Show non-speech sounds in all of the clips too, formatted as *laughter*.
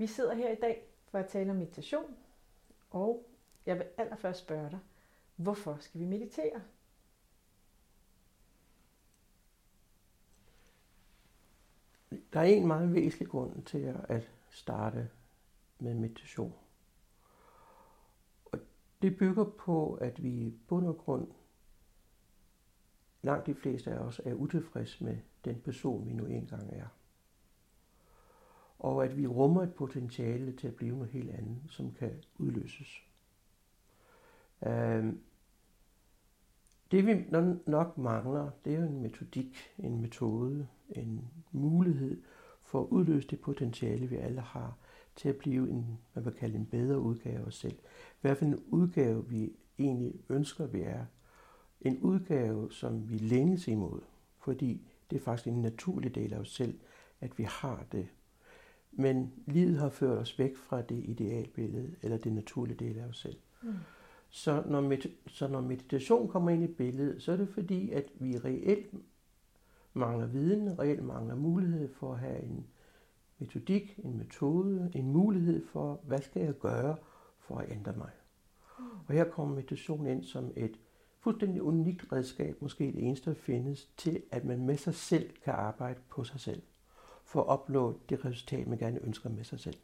Vi sidder her i dag for at tale om meditation, og jeg vil allerførst spørge dig, hvorfor skal vi meditere? Der er en meget væsentlig grund til at starte med meditation. Og det bygger på, at vi i bund og grund, langt de fleste af os, er utilfredse med den person, vi nu engang er. Og at vi rummer et potentiale til at blive noget helt andet, som kan udløses. Øhm, det vi nok mangler, det er jo en metodik, en metode, en mulighed for at udløse det potentiale, vi alle har, til at blive en, man vil kalde en bedre udgave af os selv. Hvad for en udgave vi egentlig ønsker, vi er. En udgave, som vi længes imod, fordi det er faktisk en naturlig del af os selv, at vi har det. Men livet har ført os væk fra det idealbillede, eller det naturlige del af os selv. Mm. Så når, med, så når meditation kommer ind i billedet, så er det fordi, at vi reelt mangler viden, reelt mangler mulighed for at have en metodik, en metode, en mulighed for, hvad skal jeg gøre for at ændre mig. Mm. Og her kommer meditation ind som et fuldstændig unikt redskab, måske det eneste, der findes, til at man med sig selv kan arbejde på sig selv, for at opnå det resultat, man gerne ønsker med sig selv.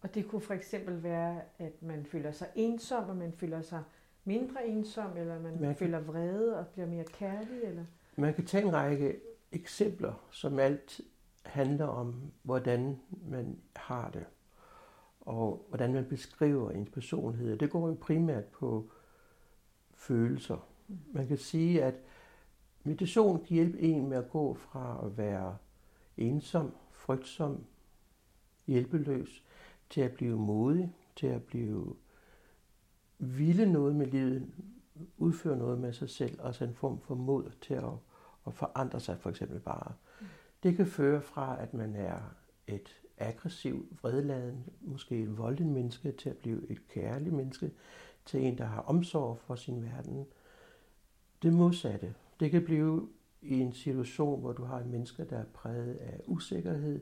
Og det kunne for eksempel være, at man føler sig ensom, og man føler sig mindre ensom, eller man, man kan, føler vrede og bliver mere kærlig? Eller? Man kan tage en række eksempler, som alt handler om, hvordan man har det, og hvordan man beskriver ens personlighed. Det går jo primært på følelser. Mm. Man kan sige, at meditation kan hjælpe en med at gå fra at være ensom, frygtsom, hjælpeløs, til at blive modig, til at blive ville noget med livet, udføre noget med sig selv, altså en form for mod til at, at forandre sig for eksempel bare. Det kan føre fra, at man er et aggressivt, vredladen, måske et voldeligt menneske, til at blive et kærligt menneske, til en, der har omsorg for sin verden. Det modsatte. Det kan blive i en situation, hvor du har et menneske, der er præget af usikkerhed,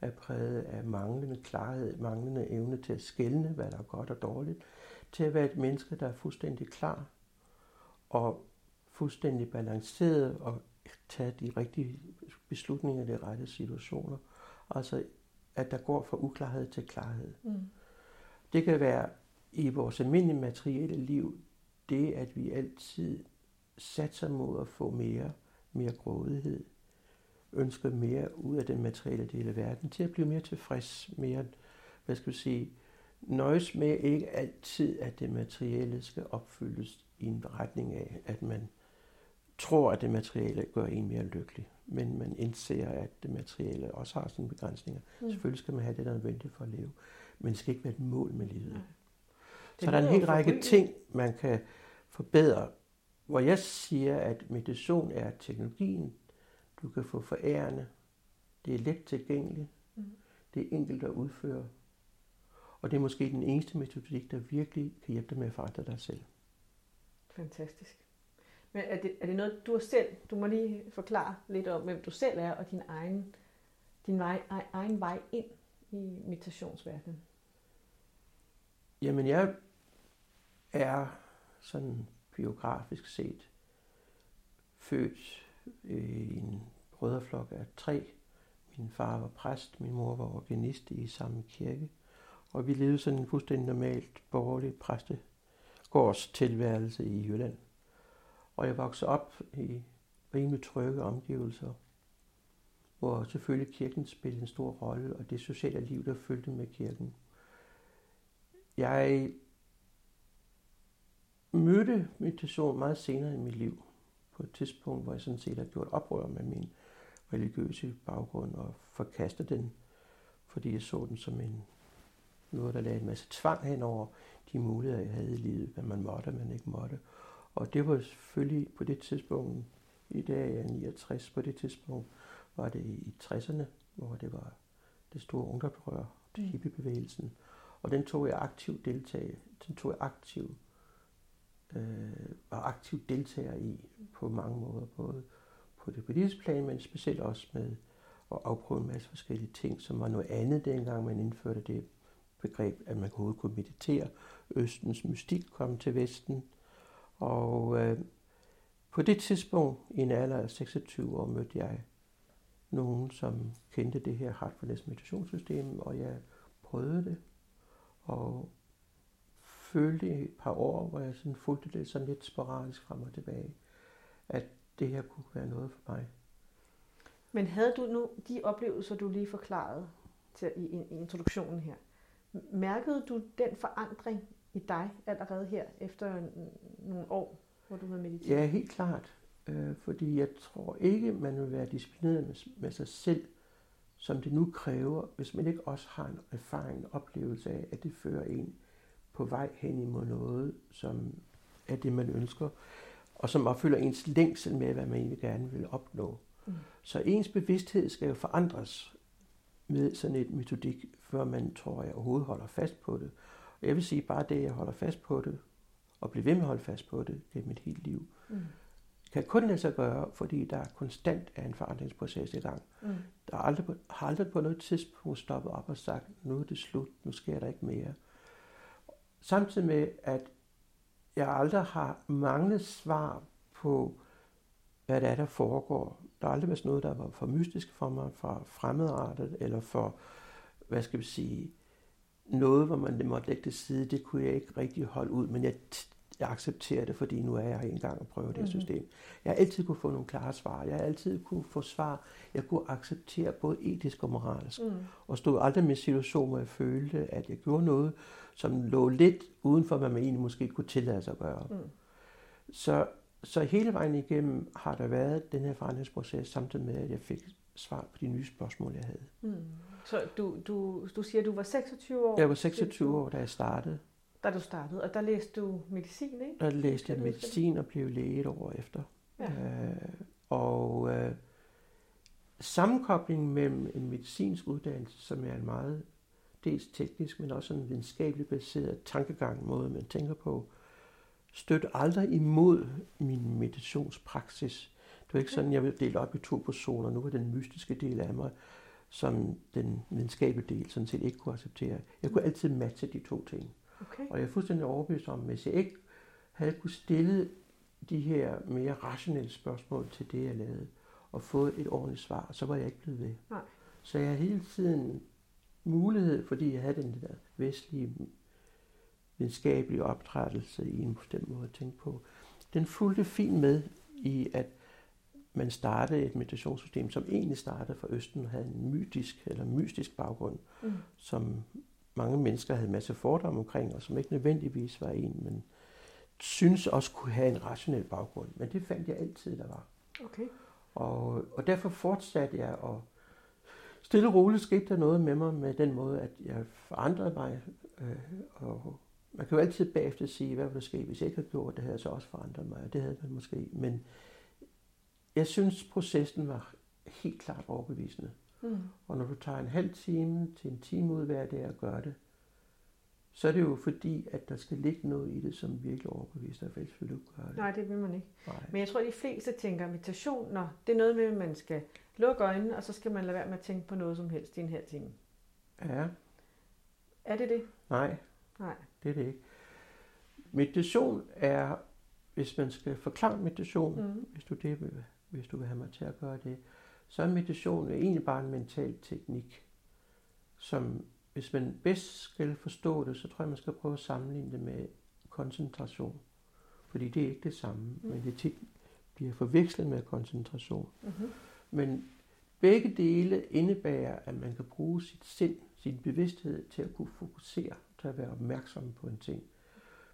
er præget af manglende klarhed, manglende evne til at skelne, hvad der er godt og dårligt, til at være et menneske, der er fuldstændig klar og fuldstændig balanceret og tage de rigtige beslutninger i de rette situationer. Altså, at der går fra uklarhed til klarhed. Mm. Det kan være i vores almindelige materielle liv, det at vi altid satser mod at få mere, mere grådighed, ønsker mere ud af den materielle del af verden, til at blive mere tilfreds, mere, hvad skal vi sige, nøjes med ikke altid, at det materielle skal opfyldes i en retning af, at man tror, at det materielle gør en mere lykkelig. Men man indser, at det materielle også har sine begrænsninger. Mm. Selvfølgelig skal man have det, der er nødvendigt for at leve. Men det skal ikke være et mål med livet. Nej. Så der er en hel række ting, man kan forbedre. Hvor jeg siger, at meditation er teknologien, du kan få forærende. Det er let tilgængeligt. Mm. Det er enkelt at udføre. Og det er måske den eneste metodik, der virkelig kan hjælpe dig med at forandre dig selv. Fantastisk. Men er det, er det noget, du har selv, du må lige forklare lidt om, hvem du selv er, og din egen, din vej, egen vej ind i meditationsverdenen? Jamen, jeg er sådan biografisk set født øh, i en brødreflok af tre. Min far var præst, min mor var organist i samme kirke. Og vi levede sådan en fuldstændig normalt borgerlig præstegårdstilværelse i Jylland. Og jeg voksede op i rimelig trygge omgivelser, hvor selvfølgelig kirken spillede en stor rolle, og det sociale liv, der følte med kirken. Jeg mødte meditation meget senere i mit liv, på et tidspunkt, hvor jeg sådan set har gjort oprør med min religiøse baggrund og forkastet den, fordi jeg så den som en noget, der lagde en masse tvang hen over de muligheder, jeg havde i livet, hvad man måtte og man ikke måtte. Og det var selvfølgelig på det tidspunkt, i dag er jeg 69, på det tidspunkt var det i 60'erne, hvor det var det store ungdomsrør, mm. hippiebevægelsen. Og den tog jeg aktivt deltag, den tog jeg aktiv, øh, var aktiv deltager i på mange måder, både på det politiske plan, men specielt også med og afprøve en masse forskellige ting, som var noget andet dengang, man indførte det begreb, at man overhovedet kunne meditere. Østens mystik kom til Vesten. Og øh, på det tidspunkt, i en alder af 26 år, mødte jeg nogen, som kendte det her Heartfulness meditationssystem, og jeg prøvede det. Og følte i et par år, hvor jeg sådan fulgte det sådan lidt sporadisk frem og tilbage, at det her kunne være noget for mig. Men havde du nu de oplevelser, du lige forklarede til, i, i introduktionen her, mærkede du den forandring i dig allerede her efter nogle år, hvor du havde mediteret? Ja, helt klart. Øh, fordi jeg tror ikke, man vil være disciplineret med, med sig selv, som det nu kræver, hvis man ikke også har en erfaring, en oplevelse af, at det fører en på vej hen imod noget, som er det, man ønsker, og som opfylder ens længsel med, hvad man egentlig gerne vil opnå. Mm. Så ens bevidsthed skal jo forandres med sådan et metodik, før man, tror jeg, overhovedet holder fast på det. Og jeg vil sige, bare det, jeg holder fast på det, og bliver ved med at holde fast på det gennem mit hele liv, mm. kan kun lade sig gøre, fordi der konstant er en forandringsproces i gang. Mm. Der har aldrig, har aldrig på noget tidspunkt stoppet op og sagt, nu er det slut, nu sker der ikke mere. Samtidig med, at jeg aldrig har manglet svar på, hvad det er, der foregår. Der har aldrig været noget, der var for mystisk for mig, for fremmedartet, eller for, hvad skal vi sige, noget, hvor man måtte lægge det side. Det kunne jeg ikke rigtig holde ud, men jeg, jeg accepterer det, fordi nu er jeg en gang at prøve det mm-hmm. system. Jeg har altid kunne få nogle klare svar. Jeg har altid kunne få svar. Jeg kunne acceptere både etisk og moralsk. Mm. Og stod aldrig med en situation, hvor jeg følte, at jeg gjorde noget, som lå lidt uden for, hvad man egentlig måske kunne tillade sig at gøre. Mm. Så, så hele vejen igennem har der været den her forandringsproces, samtidig med, at jeg fik svar på de nye spørgsmål, jeg havde. Mm. Så du, du, du siger, at du var 26 år? Jeg var 26 år, da jeg startede. Da du startede, og der læste du medicin, ikke? Der læste jeg medicin og blev læge et år efter. Ja. Øh, og øh, sammenkoblingen mellem en medicinsk uddannelse, som er en meget dels teknisk, men også en videnskabeligt baseret tankegang, måde man tænker på, støtte aldrig imod min meditationspraksis. Det var ikke sådan, jeg ville dele op i to personer. Nu var den mystiske del af mig, som den videnskabelige del sådan set ikke kunne acceptere. Jeg kunne altid matche de to ting. Okay. Og jeg er fuldstændig overbevist om, at hvis jeg ikke havde kunne stille de her mere rationelle spørgsmål til det, jeg lavede, og fået et ordentligt svar, så var jeg ikke blevet ved. Nej. Så jeg har hele tiden mulighed, fordi jeg havde den der vestlige videnskabelige optrædelse i en bestemt måde at tænke på. Den fulgte fint med i, at man startede et meditationssystem, som egentlig startede fra Østen og havde en mytisk eller mystisk baggrund, mm. som mange mennesker havde en masse fordomme omkring, og som ikke nødvendigvis var en, men synes også kunne have en rationel baggrund. Men det fandt jeg altid, der var. Okay. Og, og derfor fortsatte jeg at stille og roligt skete der noget med mig med den måde, at jeg forandrede mig. Øh, og man kan jo altid bagefter sige, hvad ville der ske, hvis jeg ikke havde gjort det, her, så også forandret mig. Og det havde man måske. Men jeg synes, processen var helt klart overbevisende. Mm. Og når du tager en halv time til en time ud hver dag og gør det, så er det jo fordi, at der skal ligge noget i det, som virkelig overbeviser dig, for ellers vil du gøre det. Nej, det vil man ikke. Nej. Men jeg tror, at de fleste tænker, at meditation, når det er noget med, at man skal lukke øjnene, og så skal man lade være med at tænke på noget som helst i en halv time. Ja. Er det det? Nej. Nej. Det er det ikke. Meditation er, hvis man skal forklare meditation, mm. hvis, du det hvis du vil have mig til at gøre det, så er meditation egentlig bare en mental teknik, som hvis man bedst skal forstå det, så tror jeg, man skal prøve at sammenligne det med koncentration. Fordi det er ikke det samme, mm. men det tit bliver forvekslet med koncentration. Mm-hmm. Men begge dele indebærer, at man kan bruge sit sind, sin bevidsthed til at kunne fokusere, til at være opmærksom på en ting.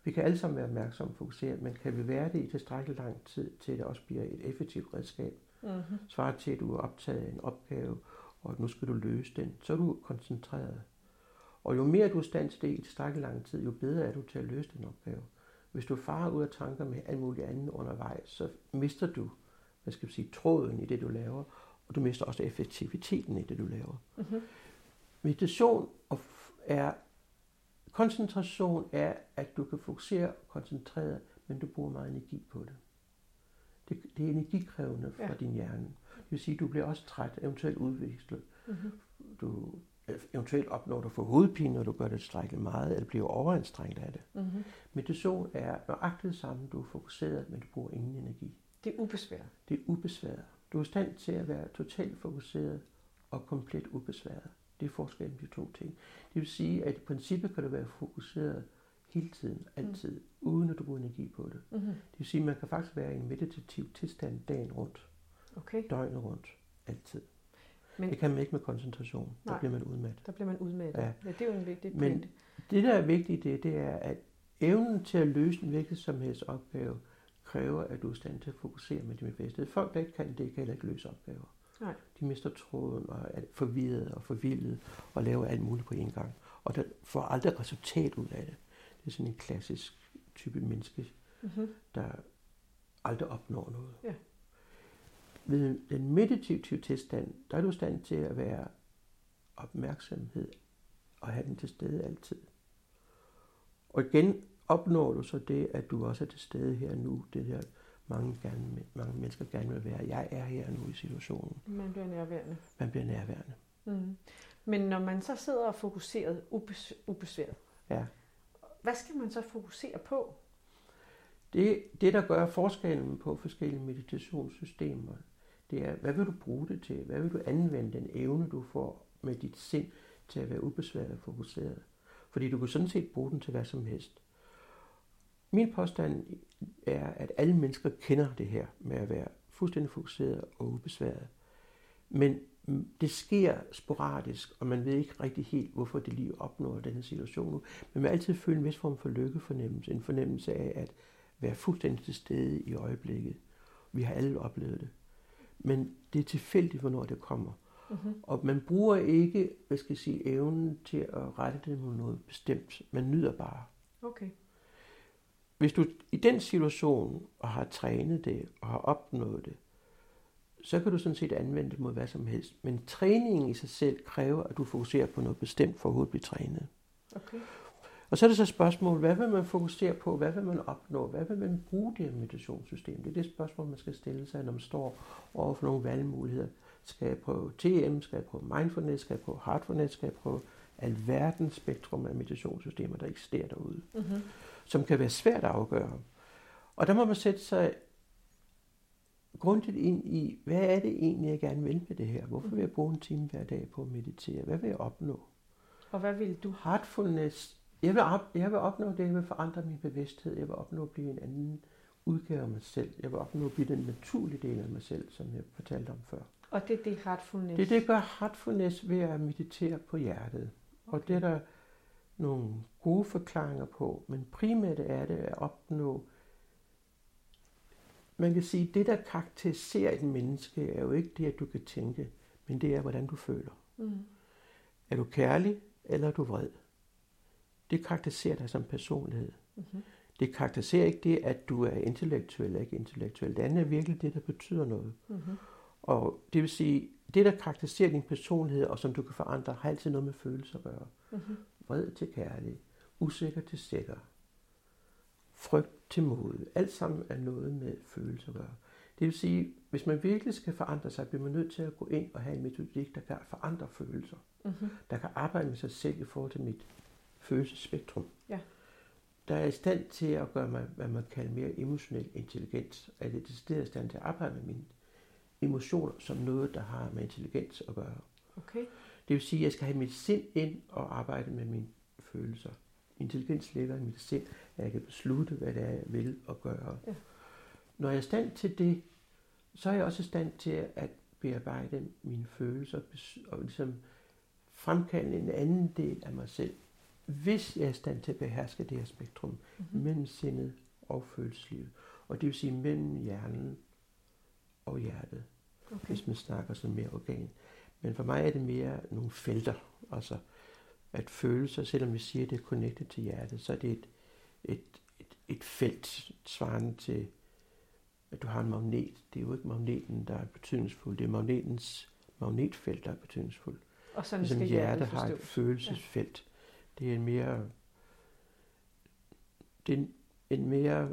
Vi kan alle sammen være opmærksomme og fokusere, men kan vi være det i tilstrækkelig lang tid, til det også bliver et effektivt redskab? Mm-hmm. Svaret til, at du er optaget en opgave, og nu skal du løse den, så er du koncentreret. Og jo mere du er stand til det i tilstrækkelig lang tid, jo bedre er du til at løse den opgave. Hvis du farer ud af tanker med alt muligt andet undervejs, så mister du, hvad skal vi sige, tråden i det, du laver, og du mister også effektiviteten i det, du laver. Mm-hmm. Meditation er, koncentration er, at du kan fokusere koncentreret, men du bruger meget energi på det. Det, det er energikrævende for ja. din hjerne. Det vil sige, at du bliver også træt, eventuelt udviklet. Mm-hmm. Du eventuelt opnår du få hovedpine, når du gør det tilstrækkeligt meget, eller bliver overanstrengt af det. Mm-hmm. Meditation er nøjagtigt det samme. Du er fokuseret, men du bruger ingen energi. Det er ubesværet. Det er ubesværet. Du er i stand til at være totalt fokuseret og komplet ubesværet. Det er forskellen på de to ting. Det vil sige, at i princippet kan du være fokuseret hele tiden, altid, mm. uden at du bruger energi på det. Mm-hmm. Det vil sige, at man kan faktisk være i en meditativ tilstand dagen rundt, Okay. døgnet rundt, altid. Men- Men, det kan man ikke med koncentration. Der Nej. bliver man udmattet. Der bliver man udmattet. Ja. Ja. det er jo en vigtig Men- pointe. Det, der er vigtigt, det, det er, at evnen til at løse en hvilket som helst opgave, kræver, at du er i stand til at fokusere med det bedste. Folk, der ikke kan det, kan heller ikke løse opgaver. Nej. De mister tråden og er forvirret og forvildet og laver alt muligt på en gang. Og der får aldrig resultat ud af det. Det er sådan en klassisk type menneske, Mm-hmm. der aldrig opnår noget. Ja. Ved den meditative tilstand, der er du i stand til at være opmærksomhed og have den til stede altid. Og igen opnår du så det, at du også er til stede her nu, det der mange, gerne, mange mennesker gerne vil være. Jeg er her nu i situationen. Man bliver nærværende. Man bliver nærværende. Mm. Men når man så sidder og fokuseret, ubes, ubesværet, Ja hvad skal man så fokusere på? Det, det, der gør forskellen på forskellige meditationssystemer, det er, hvad vil du bruge det til? Hvad vil du anvende den evne, du får med dit sind til at være ubesværet og fokuseret? Fordi du kan sådan set bruge den til hvad som helst. Min påstand er, at alle mennesker kender det her med at være fuldstændig fokuseret og ubesværet. Men det sker sporadisk, og man ved ikke rigtig helt, hvorfor det lige opnår denne situation nu. Men man vil altid føle en vis form for lykkefornemmelse. En fornemmelse af at være fuldstændig til stede i øjeblikket. Vi har alle oplevet det. Men det er tilfældigt, hvornår det kommer. Mm-hmm. Og man bruger ikke, hvad skal jeg sige, evnen til at rette det mod noget bestemt. Man nyder bare. Okay. Hvis du i den situation og har trænet det og har opnået det, så kan du sådan set anvende det mod hvad som helst. Men træningen i sig selv kræver, at du fokuserer på noget bestemt for at blive trænet. Okay. Og så er det så et spørgsmål, hvad vil man fokusere på, hvad vil man opnå, hvad vil man bruge det her meditationssystem? Det er det spørgsmål, man skal stille sig, når man står over for nogle valgmuligheder. Skal jeg prøve TM, skal jeg prøve mindfulness, skal jeg prøve heartfulness, skal jeg prøve alverdens spektrum af meditationssystemer, der eksisterer derude, Mm-hmm. som kan være svært at afgøre. Og der må man sætte sig grundigt ind i, hvad er det egentlig, jeg gerne vil med det her? Hvorfor vil jeg bruge en time hver dag på at meditere? Hvad vil jeg opnå? Og hvad vil du? Heartfulness. Jeg vil, op, jeg vil opnå det, jeg vil forandre min bevidsthed. Jeg vil opnå at blive en anden udgave af mig selv. Jeg vil opnå at blive den naturlige del af mig selv, som jeg fortalte om før. Og det er det heartfulness. Det er det, gør heartfulness ved at meditere på hjertet. Og Okay. det er der nogle gode forklaringer på, men primært er det at opnå man kan sige, det der karakteriserer et menneske, er jo ikke det, at du kan tænke, men det er, hvordan du føler. Mm. Er du kærlig, eller er du vred? Det karakteriserer dig som personlighed. Mm-hmm. Det karakteriserer ikke det, at du er intellektuel eller ikke intellektuel. Det andet er virkelig det, der betyder noget. Mm-hmm. Og det vil sige, det, der karakteriserer din personlighed, og som du kan forandre, har altid noget med følelser at gøre. Mm-hmm. Vred til kærlig, usikker til sikker, frygt til mod. Alt sammen er noget med følelser at gøre. Det vil sige, hvis man virkelig skal forandre sig, bliver man nødt til at gå ind og have en metodik, der kan forandre følelser. Mm-hmm. Der kan arbejde med sig selv i forhold til mit følelsesspektrum. Ja. Der er i stand til at gøre mig, hvad man kalder mere emotionel intelligens. Er det decideret i stand til at arbejde med mine emotioner som noget, der har med intelligens at gøre. Okay. Det vil sige, at jeg skal have mit sind ind og arbejde med mine følelser. Intelligens ligger i mit sind, at jeg kan beslutte, hvad det er, jeg vil og gøre. Ja. Når jeg er i stand til det, så er jeg også i stand til at bearbejde mine følelser og ligesom fremkalde en anden del af mig selv, hvis jeg er i stand til at beherske det her spektrum Mm-hmm. mellem sindet og følelseslivet. Og det vil sige mellem hjernen og hjertet Okay. hvis man snakker sådan mere organ. Men for mig er det mere nogle felter, altså at følelser, selvom vi siger, at det er connected til hjertet, så er det et, et, et, et felt svarende til, at du har en magnet. Det er jo ikke magneten, der er betydningsfuld, det er magnetens magnetfelt, der er betydningsfuldt. Og sådan Ligesom skal hjertet har et følelsesfelt. Det er en mere, det er en, en mere,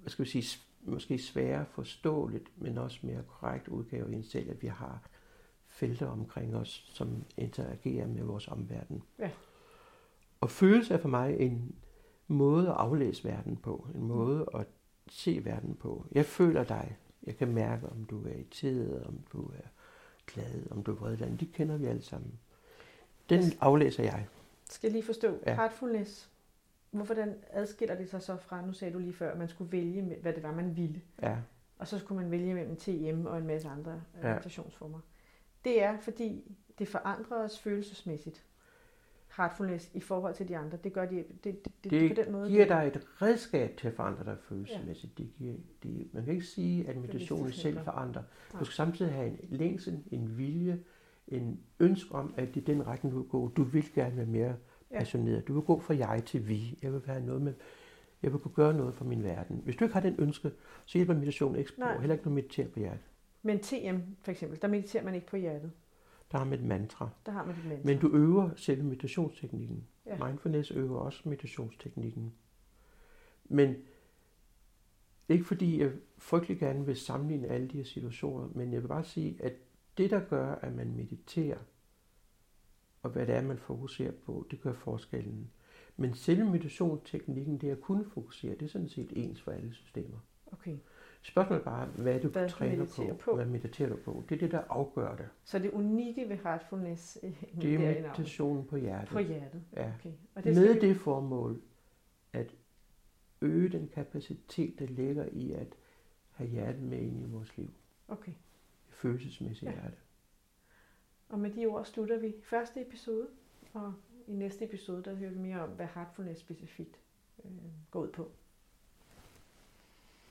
hvad skal vi sige, måske sværere forståeligt, men også mere korrekt udgave i en selv, at vi har felter omkring os, som interagerer med vores omverden. Ja. Og følelse er for mig en måde at aflæse verden på, en måde at se verden på. Jeg føler dig. Jeg kan mærke, om du er irriteret, om du er glad, om du er vred. De kender vi alle sammen. Den aflæser jeg. Skal jeg lige forstå, Ja. heartfulness, hvorfor den adskiller det sig så fra, nu sagde du lige før, at man skulle vælge, hvad det var, man ville. Ja. Og så skulle man vælge mellem TM og en masse andre Ja. ja. meditationsformer. Det er, fordi det forandrer os følelsesmæssigt. Heartfulness i forhold til de andre. Det gør de, det, det, det, Det på den måde. giver det- dig et redskab til at forandre dig følelsesmæssigt. Det giver, det, man kan ikke sige, at meditationen selv forandrer. Du skal samtidig have en længsel, en vilje, en ønske om, at det er den retning, du vil gå. Du vil gerne være mere Ja. passioneret. Du vil gå fra jeg til vi. Jeg vil have noget med, jeg vil kunne gøre noget for min verden. Hvis du ikke har den ønske, så hjælper meditation ikke på. Heller ikke, når du mediterer på hjertet. Men TM for eksempel, der mediterer man ikke på hjertet. Der har man et mantra. Der har man et mantra. Men du øver selve meditationsteknikken. Ja. Mindfulness øver også meditationsteknikken. Men ikke fordi jeg frygtelig gerne vil sammenligne alle de her situationer, men jeg vil bare sige, at det, der gør, at man mediterer, og hvad det er, man fokuserer på, det gør forskellen. Men selve meditationsteknikken, det at kunne fokusere, det er sådan set ens for alle systemer. Okay. Spørgsmålet er bare, hvad du Hvad træner på, på. hvad mediterer du på. Det er det, der afgør det. Så det unikke ved heartfulness *laughs* Det er meditationen på hjertet. på hjertet. Ja. Okay. Og Det det med vi- det formål at øge den kapacitet, der ligger i at have hjertet med ind i vores liv. Okay. Følelsesmæssigt Ja. ja. hjerte. Og med de ord slutter vi første episode, og i næste episode, der hører vi mere om, hvad heartfulness specifikt øh, går ud på.